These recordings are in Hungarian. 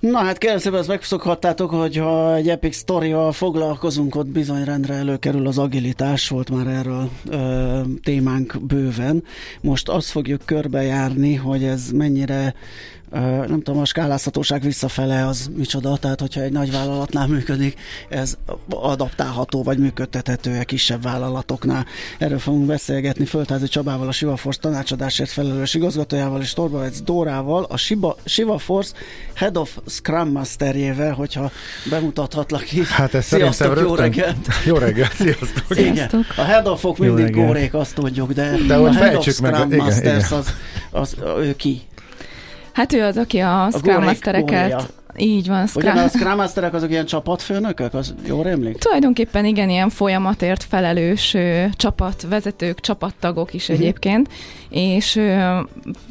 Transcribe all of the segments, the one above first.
Na hát szépen, ezt megszokhattátok, hogy ha egy epic sztorival foglalkozunk, ott bizony rendre előkerül az agilitás, volt már erről ö, témánk bőven. Most azt fogjuk körbejárni, hogy ez mennyire nem tudom, a skálázhatóság visszafele az micsoda, tehát hogyha egy nagy vállalatnál működik, ez adaptálható vagy működtethető a kisebb vállalatoknál. Erről fogunk beszélgetni Földházi Csabával, a Siva Force tanácsadásért felelős igazgatójával és Torbavec Dórával, a Shiba, Shiva Force Head of Scrum Masterjével, hogyha bemutathatlak itt. Hát ez Sziasztok, jó reggelt! Jó reggelt, sziasztok! sziasztok. A Head of-ok mindig górék, azt tudjuk, de, de a Head of Scrum meg, igen, Masters igen. Az, az, ő ki? Hát ő az, aki a, a Scrum Mastereket így van. Scrum... Ugye a Scrum Masterek azok ilyen csapatfőnökök, az jól rémlik? Tulajdonképpen igen, ilyen folyamatért felelős ö, csapatvezetők, csapattagok is uh-huh. egyébként, és ö,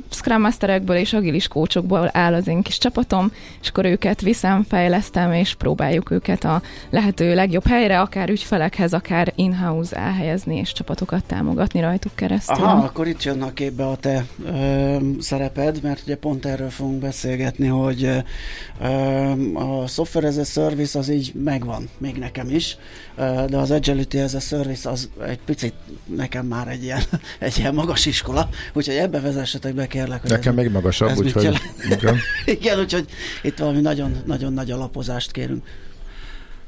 Scrum Masterekből és agilis kócsokból áll az én kis csapatom, és akkor őket viszem, fejlesztem, és próbáljuk őket a lehető legjobb helyre, akár ügyfelekhez, akár in-house elhelyezni, és csapatokat támogatni rajtuk keresztül. Aha, akkor itt jön a képbe a te ö, szereped, mert ugye pont erről fogunk beszélgetni, hogy ö, a software as a service az így megvan, még nekem is, de az agility as a service az egy picit nekem már egy ilyen, egy ilyen magas iskola, úgyhogy ebbe vezessetek be kérlek. Hogy nekem ez, még magasabb, úgyhogy... Igen. igen, úgyhogy itt valami nagyon, nagyon nagy alapozást kérünk.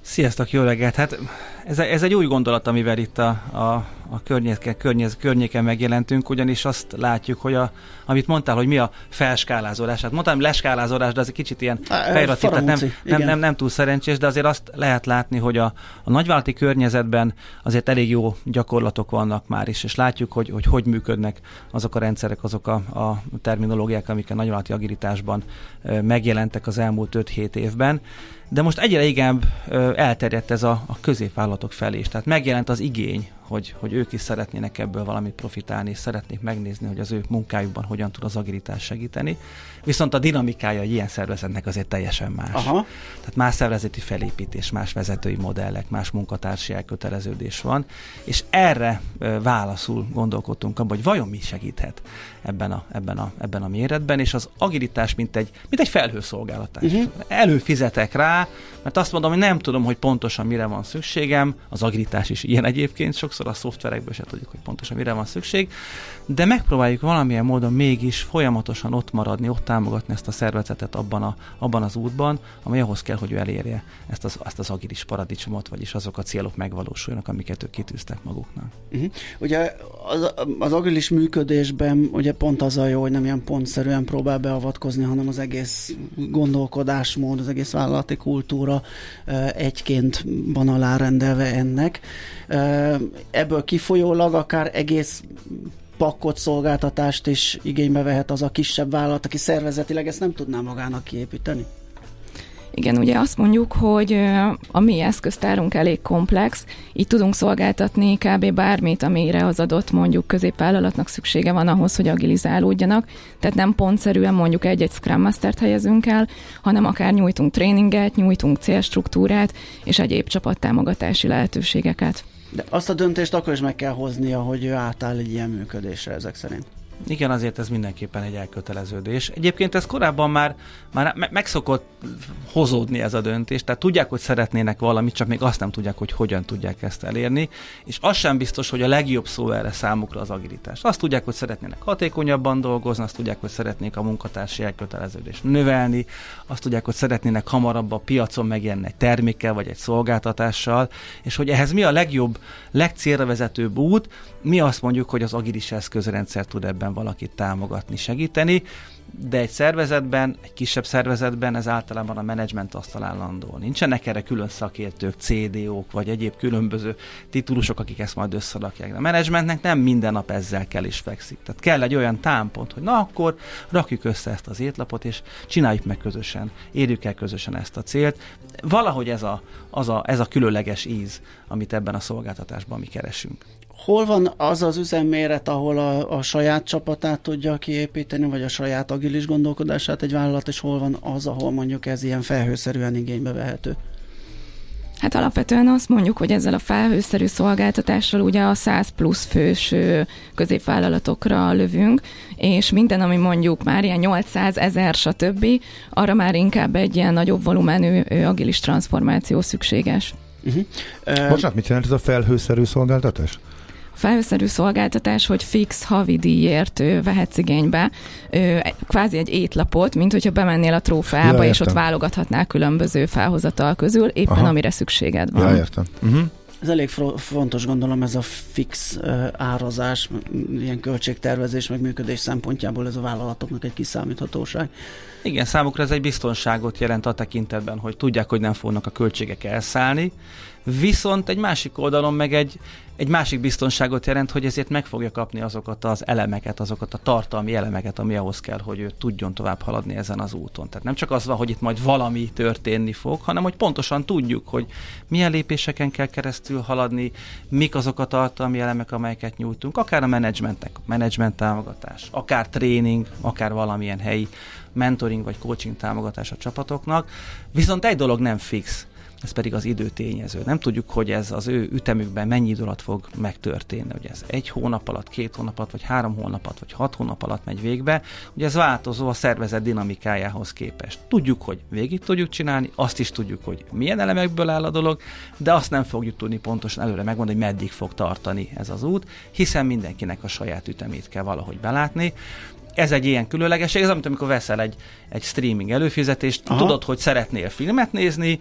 Sziasztok, jó reggelt! Hát ez, ez egy új gondolat, amivel itt a, a, a környéken, környéz, környéken megjelentünk, ugyanis azt látjuk, hogy a, amit mondtál, hogy mi a felskálázódás. Hát mondtam leskálázódás, de az egy kicsit ilyen fejratív, tehát nem, nem, nem, nem túl szerencsés, de azért azt lehet látni, hogy a, a nagyvállalati környezetben azért elég jó gyakorlatok vannak már is, és látjuk, hogy hogy, hogy működnek azok a rendszerek, azok a, a terminológiák, amik a nagyvállalati agilitásban megjelentek az elmúlt 5-7 évben de most egyre inkább elterjedt ez a, a középvállalatok felé is. Tehát megjelent az igény, hogy, hogy ők is szeretnének ebből valamit profitálni, és szeretnék megnézni, hogy az ő munkájukban hogyan tud az agilitás segíteni. Viszont a dinamikája egy ilyen szervezetnek azért teljesen más. Aha. Tehát más szervezeti felépítés, más vezetői modellek, más munkatársi elköteleződés van, és erre válaszul gondolkodtunk abban, hogy vajon mi segíthet ebben a, ebben a, ebben a méretben, és az agilitás mint egy, mint egy felhőszolgálatás. Uh-huh. Előfizetek rá, mert azt mondom, hogy nem tudom, hogy pontosan mire van szükségem, az agilitás is ilyen egyébként, sokszor a szoftverekből se tudjuk, hogy pontosan mire van szükség, de megpróbáljuk valamilyen módon mégis folyamatosan ott maradni, ott támogatni ezt a szervezetet abban, a, abban az útban, ami ahhoz kell, hogy ő elérje ezt az, ezt az agilis paradicsomot, vagyis azok a célok megvalósuljanak, amiket ők kitűztek maguknak. Uh-huh. Ugye az, az agilis működésben ugye pont az a jó, hogy nem ilyen pontszerűen próbál beavatkozni, hanem az egész gondolkodásmód, az egész vállalati kultúra egyként van alárendelve ennek. Ebből kifolyólag akár egész pakkot szolgáltatást is igénybe vehet az a kisebb vállalat, aki szervezetileg ezt nem tudná magának kiépíteni? Igen, ugye azt mondjuk, hogy a mi eszköztárunk elég komplex, így tudunk szolgáltatni kb. bármit, amire az adott mondjuk középvállalatnak szüksége van ahhoz, hogy agilizálódjanak. Tehát nem pontszerűen mondjuk egy-egy Scrum Master-t helyezünk el, hanem akár nyújtunk tréninget, nyújtunk célstruktúrát és egyéb csapattámogatási lehetőségeket. De azt a döntést akkor is meg kell hoznia, hogy ő átáll egy ilyen működésre ezek szerint. Igen, azért ez mindenképpen egy elköteleződés. Egyébként ez korábban már, már megszokott hozódni ez a döntés, tehát tudják, hogy szeretnének valamit, csak még azt nem tudják, hogy hogyan tudják ezt elérni, és az sem biztos, hogy a legjobb szó erre számukra az agilitás. Azt tudják, hogy szeretnének hatékonyabban dolgozni, azt tudják, hogy szeretnék a munkatársi elköteleződést növelni, azt tudják, hogy szeretnének hamarabb a piacon megjelenni egy termékkel vagy egy szolgáltatással, és hogy ehhez mi a legjobb, legcélra vezetőbb út, mi azt mondjuk, hogy az agilis eszközrendszer tud ebben valakit támogatni, segíteni. de egy szervezetben, egy kisebb szervezetben ez általában a menedzsment asztalán landol. Nincsenek erre külön szakértők, CDO-k, vagy egyéb különböző titulusok, akik ezt majd összerakják. De a menedzsmentnek nem minden nap ezzel kell is fekszik. Tehát kell egy olyan támpont, hogy na akkor rakjuk össze ezt az étlapot, és csináljuk meg közösen, érjük el közösen ezt a célt. Valahogy ez a, az a, ez a különleges íz, amit ebben a szolgáltatásban mi keresünk. Hol van az az üzemméret, ahol a, a saját csapatát tudja kiépíteni, vagy a saját agilis gondolkodását egy vállalat, és hol van az, ahol mondjuk ez ilyen felhőszerűen igénybe vehető? Hát alapvetően azt mondjuk, hogy ezzel a felhőszerű szolgáltatással ugye a 100 plusz fős középvállalatokra lövünk, és minden, ami mondjuk már ilyen 800, 1000, stb., arra már inkább egy ilyen nagyobb volumenű agilis transformáció szükséges. Uh-huh. Uh, Bocsánat, mit jelent ez a felhőszerű szolgáltatás? Felhőszerű szolgáltatás, hogy fix havi díjért vehetsz igénybe kvázi egy étlapot, mint hogyha bemennél a trófeába, ja, és ott válogathatnál különböző felhozatal közül, éppen Aha. amire szükséged van. Ja, értem. Uh-huh. Ez elég fontos, gondolom, ez a fix uh, árazás, ilyen költségtervezés, meg működés szempontjából ez a vállalatoknak egy kiszámíthatóság. Igen, számukra ez egy biztonságot jelent a tekintetben, hogy tudják, hogy nem fognak a költségek elszállni, viszont egy másik oldalon meg egy, egy másik biztonságot jelent, hogy ezért meg fogja kapni azokat az elemeket, azokat a tartalmi elemeket, ami ahhoz kell, hogy ő tudjon tovább haladni ezen az úton. Tehát nem csak az van, hogy itt majd valami történni fog, hanem hogy pontosan tudjuk, hogy milyen lépéseken kell keresztül haladni, mik azok a tartalmi elemek, amelyeket nyújtunk, akár a menedzsmentek, menedzsment támogatás, akár tréning, akár valamilyen helyi mentoring vagy coaching támogatás a csapatoknak. Viszont egy dolog nem fix, ez pedig az időtényező. Nem tudjuk, hogy ez az ő ütemükben mennyi idő alatt fog megtörténni, hogy ez egy hónap alatt, két hónap alatt, vagy három hónap alatt, vagy hat hónap alatt megy végbe. Ugye ez változó a szervezet dinamikájához képest. Tudjuk, hogy végig tudjuk csinálni, azt is tudjuk, hogy milyen elemekből áll a dolog, de azt nem fogjuk tudni pontosan előre megmondani, hogy meddig fog tartani ez az út, hiszen mindenkinek a saját ütemét kell valahogy belátni ez egy ilyen különlegesség, ez amit amikor veszel egy, egy streaming előfizetést, Aha. tudod, hogy szeretnél filmet nézni,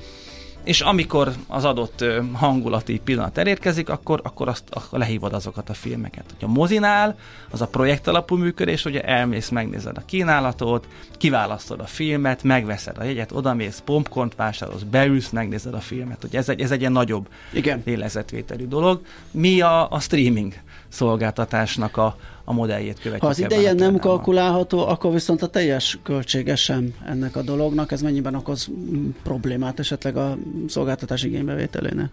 és amikor az adott hangulati pillanat elérkezik, akkor, akkor azt akkor lehívod azokat a filmeket. Hogy a mozinál, az a projekt alapú működés, ugye elmész, megnézed a kínálatot, kiválasztod a filmet, megveszed a jegyet, odamész, popcornt vásárolsz, beülsz, megnézed a filmet. Ugye ez egy, ez egy ilyen nagyobb Igen. lélezetvételű dolog. Mi a, a streaming szolgáltatásnak a, a modelljét követjük. Ha az ideje nem kalkulálható, akkor viszont a teljes költsége sem ennek a dolognak. Ez mennyiben okoz problémát esetleg a szolgáltatás igénybevételénél?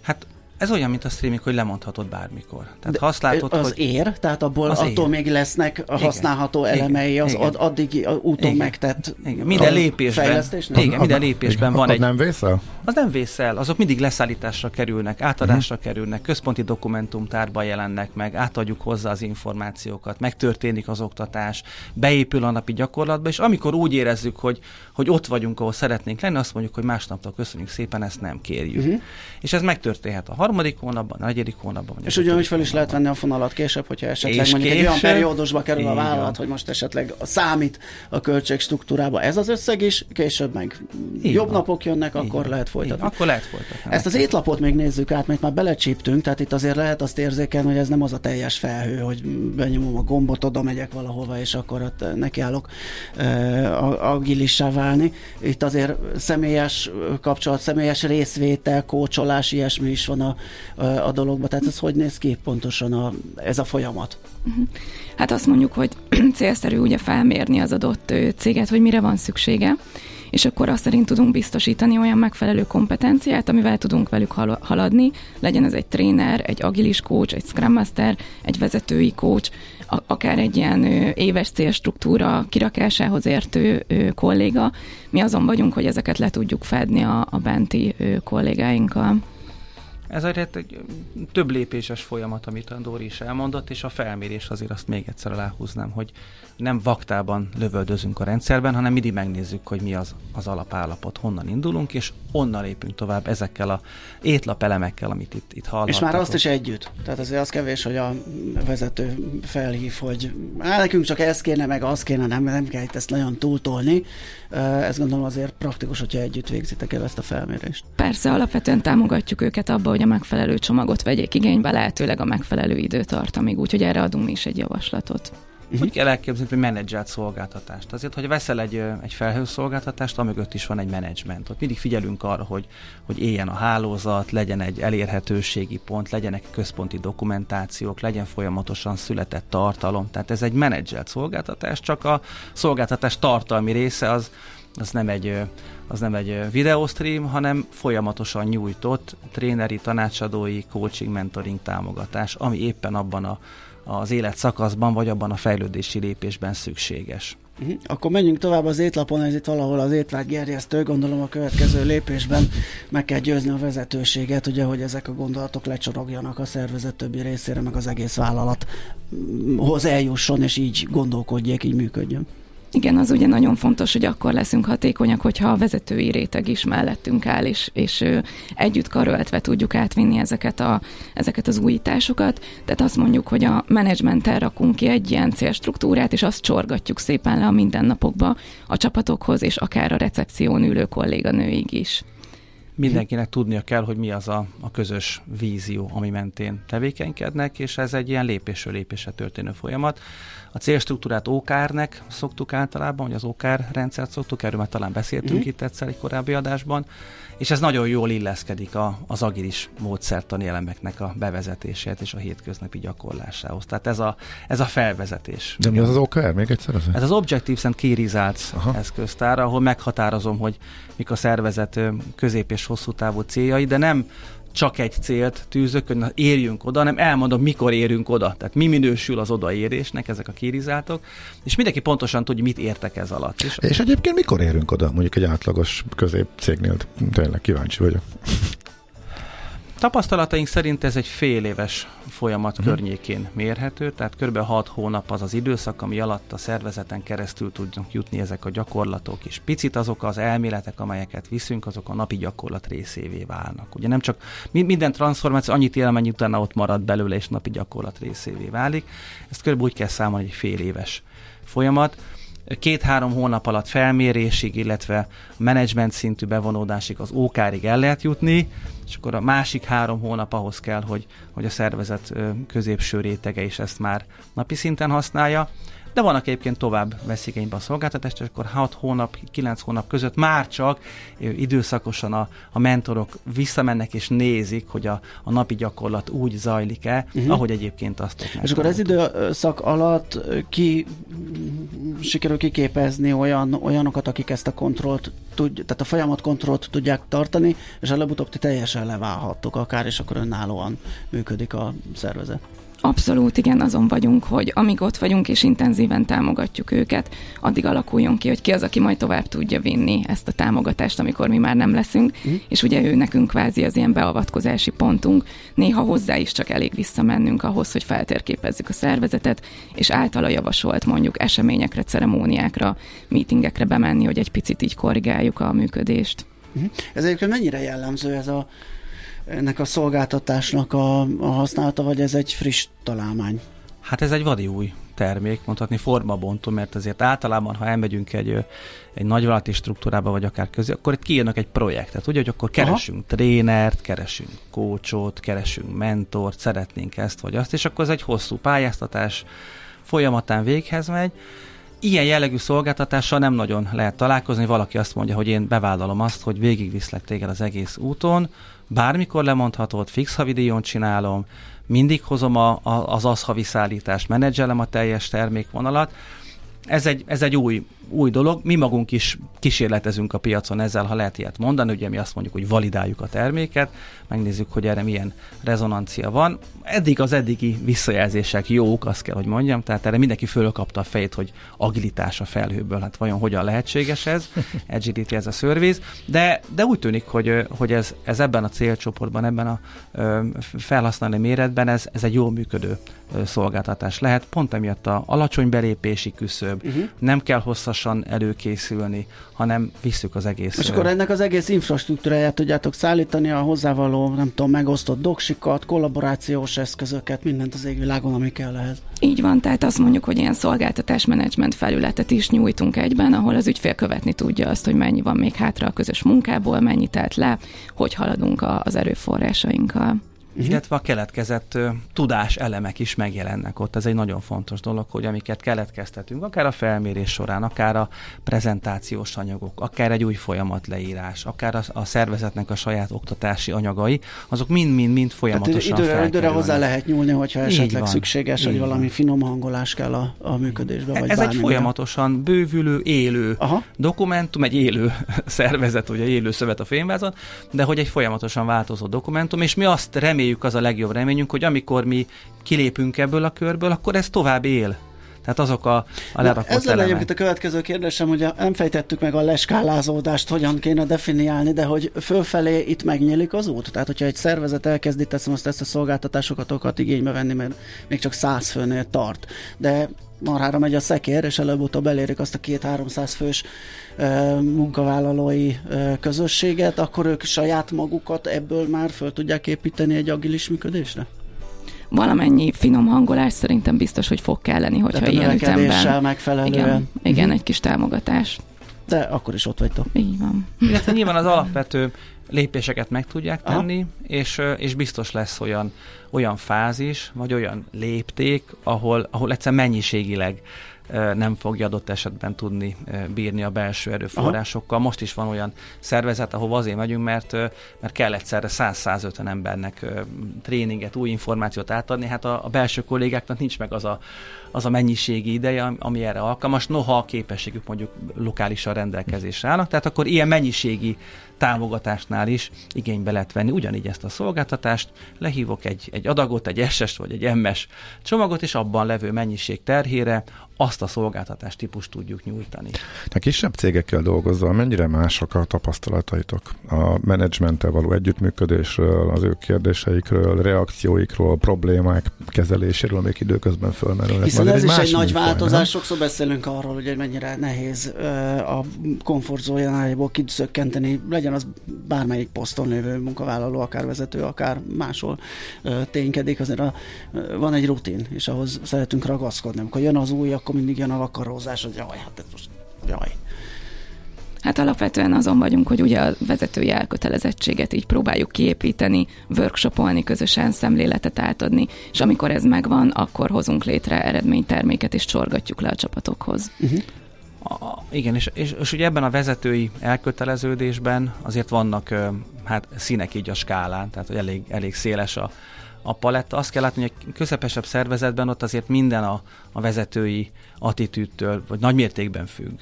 Hát ez olyan, mint a streaming, hogy lemondhatod bármikor. Tehát ha azt látod, az hogy... ér, tehát abból az attól ér. még lesznek a használható igen, elemei az igen, addig úton igen, megtett igen, minden lépésben, igen, minden lépésben van egy... nem vészel? Az nem vészel, azok mindig leszállításra kerülnek, átadásra uh-huh. kerülnek, központi dokumentumtárba jelennek meg, átadjuk hozzá az információkat, megtörténik az oktatás, beépül a napi gyakorlatba, és amikor úgy érezzük, hogy, hogy ott vagyunk, ahol szeretnénk lenni, azt mondjuk, hogy másnaptól köszönjük szépen, ezt nem kérjük. Uh-huh. És ez megtörténhet a harmadik hónapban, a negyedik hónapban. Vagy és ugyanúgy fel is lehet venni a fonalat később, hogyha esetleg és mondjuk később, egy olyan periódusba kerül a vállalat, hogy most esetleg számít a költségstruktúrába ez az összeg is, később meg így jobb van. napok jönnek, így akkor van. lehet folytatni. Így, akkor lehet folytatni. Ezt az étlapot még nézzük át, mert már belecsíptünk, tehát itt azért lehet azt érzékelni, hogy ez nem az a teljes felhő, hogy benyomom a gombot, oda megyek valahova, és akkor ott nekiállok uh, agilissá válni. Itt azért személyes kapcsolat, személyes részvétel, kócsolás, ilyesmi is van a, a dologban. Tehát ez hogy néz ki pontosan a, ez a folyamat? Mhm. Hát azt mondjuk, hogy célszerű ugye felmérni az adott céget, hogy mire van szüksége, és akkor azt szerint tudunk biztosítani olyan megfelelő kompetenciát, amivel tudunk velük haladni, legyen ez egy tréner, egy agilis coach, egy scrum master, egy vezetői coach, akár egy ilyen éves célstruktúra kirakásához értő kolléga. Mi azon vagyunk, hogy ezeket le tudjuk fedni a, a benti kollégáinkkal. Ez egy, egy több lépéses folyamat, amit a Dóri is elmondott, és a felmérés azért azt még egyszer aláhúznám, hogy nem vaktában lövöldözünk a rendszerben, hanem mindig megnézzük, hogy mi az, az alapállapot, honnan indulunk, és onnan lépünk tovább ezekkel a étlap elemekkel, amit itt, itt hallhatunk. És már azt is együtt. Tehát azért az kevés, hogy a vezető felhív, hogy á, nekünk csak ez kéne, meg az kéne, nem, nem kell itt ezt nagyon túltolni. Ez gondolom azért praktikus, hogyha együtt végzitek el ezt a felmérést. Persze, alapvetően támogatjuk őket abba, hogy a megfelelő csomagot vegyék igénybe, lehetőleg a megfelelő időtartamig, úgyhogy erre adunk mi is egy javaslatot. Uh-huh. Úgy kell elképzelni, hogy menedzselt szolgáltatást. Azért, hogy veszel egy, egy felhőszolgáltatást, amögött is van egy menedzsment. Ott mindig figyelünk arra, hogy, hogy éljen a hálózat, legyen egy elérhetőségi pont, legyenek központi dokumentációk, legyen folyamatosan született tartalom. Tehát ez egy menedzselt szolgáltatás, csak a szolgáltatás tartalmi része az, az nem egy az nem egy videostream, hanem folyamatosan nyújtott tréneri, tanácsadói, coaching, mentoring támogatás, ami éppen abban a, az életszakaszban, vagy abban a fejlődési lépésben szükséges. Uh-huh. Akkor menjünk tovább az étlapon, ez itt valahol az étvágygerjesztő, gondolom a következő lépésben meg kell győzni a vezetőséget, ugye, hogy ezek a gondolatok lecsorogjanak a szervezet többi részére, meg az egész vállalathoz eljusson, és így gondolkodjék, így működjön. Igen, az ugye nagyon fontos, hogy akkor leszünk hatékonyak, hogyha a vezetői réteg is mellettünk áll, és, és együtt karöltve tudjuk átvinni ezeket, a, ezeket az újításokat. Tehát azt mondjuk, hogy a menedzsmenttel rakunk ki egy ilyen célstruktúrát, és azt csorgatjuk szépen le a mindennapokba a csapatokhoz, és akár a recepción ülő kolléganőig is mindenkinek tudnia kell, hogy mi az a, a közös vízió, ami mentén tevékenykednek, és ez egy ilyen lépésről lépésre történő folyamat. A célstruktúrát OKR-nek szoktuk általában, hogy az OKR rendszert szoktuk, erről már talán beszéltünk mm-hmm. itt egyszer egy korábbi adásban, és ez nagyon jól illeszkedik a, az agilis módszertani elemeknek a bevezetését és a hétköznapi gyakorlásához. Tehát ez a, ez a felvezetés. De mi az az OKR? Még egyszer az? Ez az Objectives and Key Results Aha. eszköztár, ahol meghatározom, hogy mik a szervezet közép- és hosszú távú céljai, de nem csak egy célt tűzök, hogy na, érjünk oda, hanem elmondom, mikor érünk oda. Tehát mi minősül az odaérésnek, ezek a kirizátok, és mindenki pontosan tudja, mit értek ez alatt. És, és egyébként mikor érünk oda, mondjuk egy átlagos középcégnél? Tényleg kíváncsi vagyok. Tapasztalataink szerint ez egy fél éves folyamat uh-huh. környékén mérhető, tehát kb. 6 hónap az az időszak, ami alatt a szervezeten keresztül tudnak jutni ezek a gyakorlatok, és picit azok az elméletek, amelyeket viszünk, azok a napi gyakorlat részévé válnak. Ugye nem csak minden transformáció annyit él, amennyi utána ott marad belőle, és napi gyakorlat részévé válik. Ezt kb. úgy kell számolni, egy fél éves folyamat két-három hónap alatt felmérésig, illetve menedzsment szintű bevonódásig az ókárig el lehet jutni, és akkor a másik három hónap ahhoz kell, hogy, hogy a szervezet középső rétege is ezt már napi szinten használja de vannak egyébként tovább veszik igénybe a szolgáltatást, és akkor 6 hónap, 9 hónap között már csak időszakosan a, a mentorok visszamennek és nézik, hogy a, a napi gyakorlat úgy zajlik-e, uh-huh. ahogy egyébként azt ott És akkor ez időszak alatt ki sikerül kiképezni olyan, olyanokat, akik ezt a kontrollt tud, tehát a folyamat kontrollt tudják tartani, és előbb-utóbb ti teljesen leválhattok akár, és akkor önállóan működik a szervezet. Abszolút igen, azon vagyunk, hogy amíg ott vagyunk és intenzíven támogatjuk őket, addig alakuljon ki, hogy ki az, aki majd tovább tudja vinni ezt a támogatást, amikor mi már nem leszünk, mm. és ugye ő nekünk kvázi az ilyen beavatkozási pontunk, néha hozzá is csak elég visszamennünk ahhoz, hogy feltérképezzük a szervezetet, és általa javasolt mondjuk eseményekre, ceremóniákra, meetingekre bemenni, hogy egy picit így korrigáljuk a működést. Mm. Ez egyébként mennyire jellemző ez a ennek a szolgáltatásnak a, a használata, vagy ez egy friss találmány? Hát ez egy vadi új termék, mondhatni formabontó, mert azért általában, ha elmegyünk egy, egy nagyvállalati struktúrába, vagy akár közé, akkor itt kiírnak egy projektet, ugye, hogy akkor keresünk Aha. trénert, keresünk kócsot, keresünk mentort, szeretnénk ezt vagy azt, és akkor ez egy hosszú pályáztatás folyamatán véghez megy, ilyen jellegű szolgáltatással nem nagyon lehet találkozni, valaki azt mondja, hogy én bevállalom azt, hogy végigviszlek téged az egész úton, bármikor lemondhatod, fix havidíjon csinálom, mindig hozom a, a, az az havi szállítást, menedzselem a teljes termékvonalat. Ez egy, ez egy új új dolog. Mi magunk is kísérletezünk a piacon ezzel, ha lehet ilyet mondani, ugye mi azt mondjuk, hogy validáljuk a terméket, megnézzük, hogy erre milyen rezonancia van. Eddig az eddigi visszajelzések jók, azt kell, hogy mondjam, tehát erre mindenki fölkapta a fejét, hogy agilitás a felhőből, hát vajon hogyan lehetséges ez, agility ez a service, de, de úgy tűnik, hogy, hogy ez, ez ebben a célcsoportban, ebben a ö, felhasználói méretben ez, ez egy jól működő szolgáltatás lehet, pont emiatt a alacsony belépési küszöb, uh-huh. nem kell hosszas gyorsan előkészülni, hanem visszük az egész. És akkor ennek az egész infrastruktúráját tudjátok szállítani, a hozzávaló, nem tudom, megosztott doksikat, kollaborációs eszközöket, mindent az égvilágon, ami kell ehhez. Így van, tehát azt mondjuk, hogy ilyen szolgáltatásmenedzsment felületet is nyújtunk egyben, ahol az ügyfél követni tudja azt, hogy mennyi van még hátra a közös munkából, mennyi telt le, hogy haladunk az erőforrásainkkal. Uh-huh. illetve a keletkezett uh, tudás elemek is megjelennek ott. Ez egy nagyon fontos dolog, hogy amiket keletkeztetünk, akár a felmérés során, akár a prezentációs anyagok, akár egy új folyamat leírás, akár a, a szervezetnek a saját oktatási anyagai, azok mind-mind-mind folyamatosan Tehát időre, időre hozzá lehet nyúlni, hogyha esetleg van, szükséges, hogy valami van. finom hangolás kell a, a működésbe. Vagy Ez egy folyamatosan bővülő, élő Aha. dokumentum, egy élő szervezet, ugye élő szövet a fényvázon, de hogy egy folyamatosan változó dokumentum, és mi azt reméljük, az a legjobb reményünk, hogy amikor mi kilépünk ebből a körből, akkor ez tovább él. Tehát azok a, a lerakott Ez lenne egyébként a következő kérdésem, hogy nem fejtettük meg a leskálázódást, hogyan kéne definiálni, de hogy fölfelé itt megnyílik az út? Tehát, hogyha egy szervezet elkezdi, teszem azt ezt a szolgáltatásokat igénybe venni, mert még csak száz főnél tart, de marhára megy a szekér, és előbb-utóbb elérik azt a két-háromszáz fős e, munkavállalói e, közösséget, akkor ők saját magukat ebből már föl tudják építeni egy agilis működésre? Valamennyi finom hangolás szerintem biztos, hogy fog kelleni, hogyha Tehát ilyen ütemben. megfelelően. Igen, igen uh-huh. egy kis támogatás. De akkor is ott vagytok. Így van. Illetve nyilván az alapvető lépéseket meg tudják tenni, és, és biztos lesz olyan, olyan fázis, vagy olyan lépték, ahol, ahol egyszer mennyiségileg nem fogja adott esetben tudni bírni a belső erőforrásokkal. Aha. Most is van olyan szervezet, ahova azért megyünk, mert, mert kell egyszerre 100-150 embernek tréninget, új információt átadni. Hát a, a belső kollégáknak nincs meg az a, az a mennyiségi ideje, ami erre alkalmas, noha a képességük mondjuk lokálisan rendelkezésre állnak. Tehát akkor ilyen mennyiségi támogatásnál is igénybe lehet venni ugyanígy ezt a szolgáltatást, lehívok egy, egy adagot, egy SS vagy egy MS csomagot, és abban levő mennyiség terhére azt a szolgáltatás típust tudjuk nyújtani. A kisebb cégekkel dolgozva mennyire mások a tapasztalataitok? A menedzsmenttel való együttműködésről, az ő kérdéseikről, reakcióikról, problémák kezeléséről, amik időközben fölmerülnek. Hiszen ez is egy nagy változás, nem? sokszor beszélünk arról, hogy mennyire nehéz a komfortzójánájából kiszökkenteni, legyen az bármelyik poszton lévő munkavállaló, akár vezető, akár máshol ténykedik, azért a, van egy rutin, és ahhoz szeretünk ragaszkodni. Amikor jön az új, akkor mindig jön a vakarózás, hogy jaj, hát ez most jaj. Hát alapvetően azon vagyunk, hogy ugye a vezetői elkötelezettséget így próbáljuk kiépíteni, workshopolni, közösen szemléletet átadni, és amikor ez megvan, akkor hozunk létre eredményterméket, és csorgatjuk le a csapatokhoz. Uh-huh. Igen, és, és, és ugye ebben a vezetői elköteleződésben azért vannak hát színek így a skálán, tehát hogy elég, elég széles a, a paletta. Azt kell látni, hogy a közepesebb szervezetben ott azért minden a, a vezetői attitűdtől, vagy nagymértékben függ.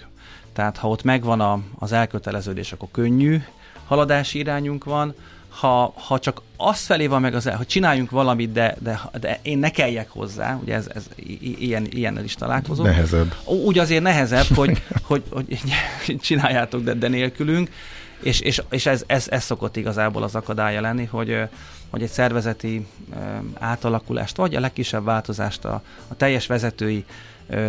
Tehát ha ott megvan a, az elköteleződés, akkor könnyű haladási irányunk van, ha, ha csak azt felé van meg az el, hogy csináljunk valamit, de, de, de én ne kelljek hozzá, ugye ez, ez ilyen, ilyennel is találkozom. Nehezebb. Úgy azért nehezebb, hogy, hogy, hogy csináljátok, de, de nélkülünk, és, és, és ez, ez, ez szokott igazából az akadálya lenni, hogy, hogy egy szervezeti átalakulást, vagy a legkisebb változást a, a teljes vezetői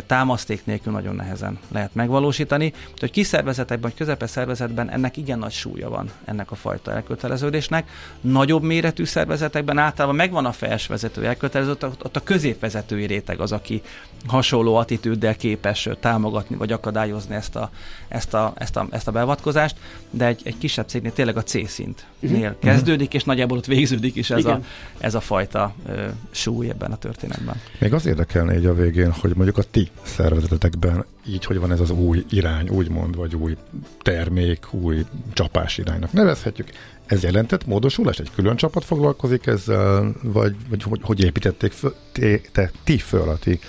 támaszték nélkül nagyon nehezen lehet megvalósítani. Úgyhogy kis szervezetekben, vagy közepes szervezetben ennek igen nagy súlya van ennek a fajta elköteleződésnek. Nagyobb méretű szervezetekben általában megvan a vezető elköteleződés, ott a középvezetői réteg az, aki hasonló attitűddel képes támogatni vagy akadályozni ezt a, ezt a, ezt a, ezt a beavatkozást, de egy, egy kisebb cégnél tényleg a C-szintnél uh-huh. kezdődik, és nagyjából ott végződik is ez, a, ez a fajta ö, súly ebben a történetben. Még az érdekelne így a végén, hogy mondjuk a ti szervezetetekben így, hogy van ez az új irány, úgymond, vagy új termék, új csapás iránynak nevezhetjük. Ez jelentett módosulás? Egy külön csapat foglalkozik ezzel, vagy, vagy hogy, hogy építették föl, te, te, ti föl a ti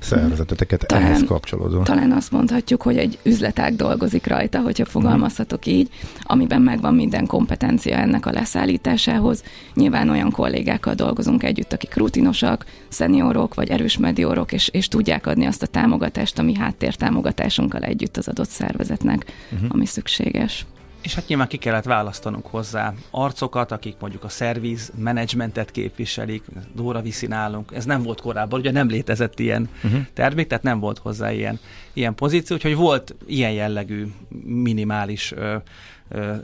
szervezeteteket talán, ehhez kapcsolódóan. Talán azt mondhatjuk, hogy egy üzletág dolgozik rajta, hogyha fogalmazhatok így, amiben megvan minden kompetencia ennek a leszállításához. Nyilván olyan kollégákkal dolgozunk együtt, akik rutinosak, szeniorok vagy erős mediorok, és, és tudják adni azt a támogatást, ami háttértámogatásunkkal együtt az adott szervezetnek, uh-huh. ami szükséges. És hát nyilván ki kellett választanunk hozzá arcokat, akik mondjuk a szerviz menedzsmentet képviselik, Dóra viszi nálunk. Ez nem volt korábban, ugye nem létezett ilyen uh-huh. termék, tehát nem volt hozzá ilyen, ilyen pozíció, úgyhogy volt ilyen jellegű minimális ö,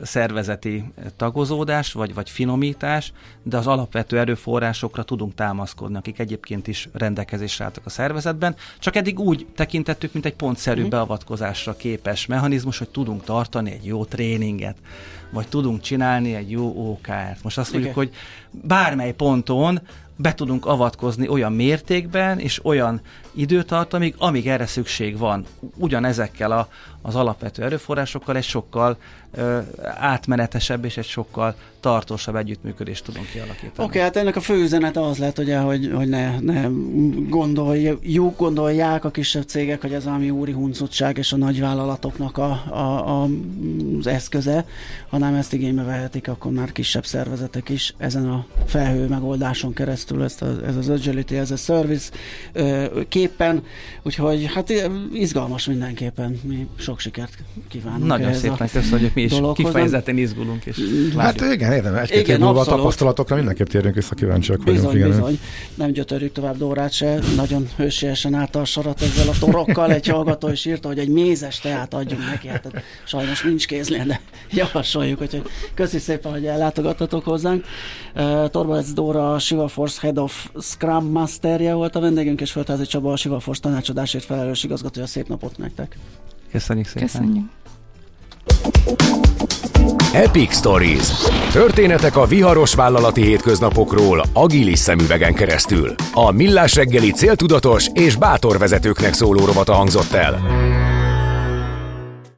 szervezeti tagozódás, vagy, vagy finomítás, de az alapvető erőforrásokra tudunk támaszkodni, akik egyébként is rendelkezésre álltak a szervezetben, csak eddig úgy tekintettük, mint egy pontszerű uh-huh. beavatkozásra képes mechanizmus, hogy tudunk tartani egy jó tréninget, vagy tudunk csinálni egy jó OKR-t. Most azt mondjuk, hogy bármely ponton be tudunk avatkozni olyan mértékben és olyan időtartamig, amíg erre szükség van. Ugyanezekkel a, az alapvető erőforrásokkal egy sokkal ö, átmenetesebb és egy sokkal tartósabb együttműködést tudunk kialakítani. Oké, okay, hát ennek a fő üzenete az lehet, ugye, hogy, hogy ne, ne gondoljuk, gondolják a kisebb cégek, hogy ez valami úri huncutság és a nagyvállalatoknak a, a, a, az eszköze, hanem ezt igénybe vehetik akkor már kisebb szervezetek is ezen a felhő megoldáson keresztül, ezt a, ez az Agility, ez a Service képen, úgyhogy hát izgalmas mindenképpen, mi sok sikert kívánunk. Nagyon szépen köszönjük, mi is dologhoz. kifejezetten izgulunk. És hát igen, érdemes. Egy-két év múlva a tapasztalatokra mindenképp térjünk vissza, kíváncsiak bizony, vagyunk. Igen. Bizony, nem gyötörjük tovább Dórát se, nagyon hősiesen állta a sarat ezzel a torokkal, egy hallgató is írta, hogy egy mézes teát adjunk neki, hát sajnos nincs kézlén, de javasoljuk, hogy köszi szépen, hogy ellátogattatok hozzánk. Uh, Torvalds Dóra, a Shiva Force Head of Scrum Masterje volt a vendégünk, és Földházi Csaba, a Shiva Force tanácsadásért felelős igazgatója. Szép napot nektek! Köszönjük szépen! Köszönjük! Epic Stories. Történetek a viharos vállalati hétköznapokról agilis szemüvegen keresztül. A Millás reggeli céltudatos és bátor vezetőknek szóló rovata hangzott el.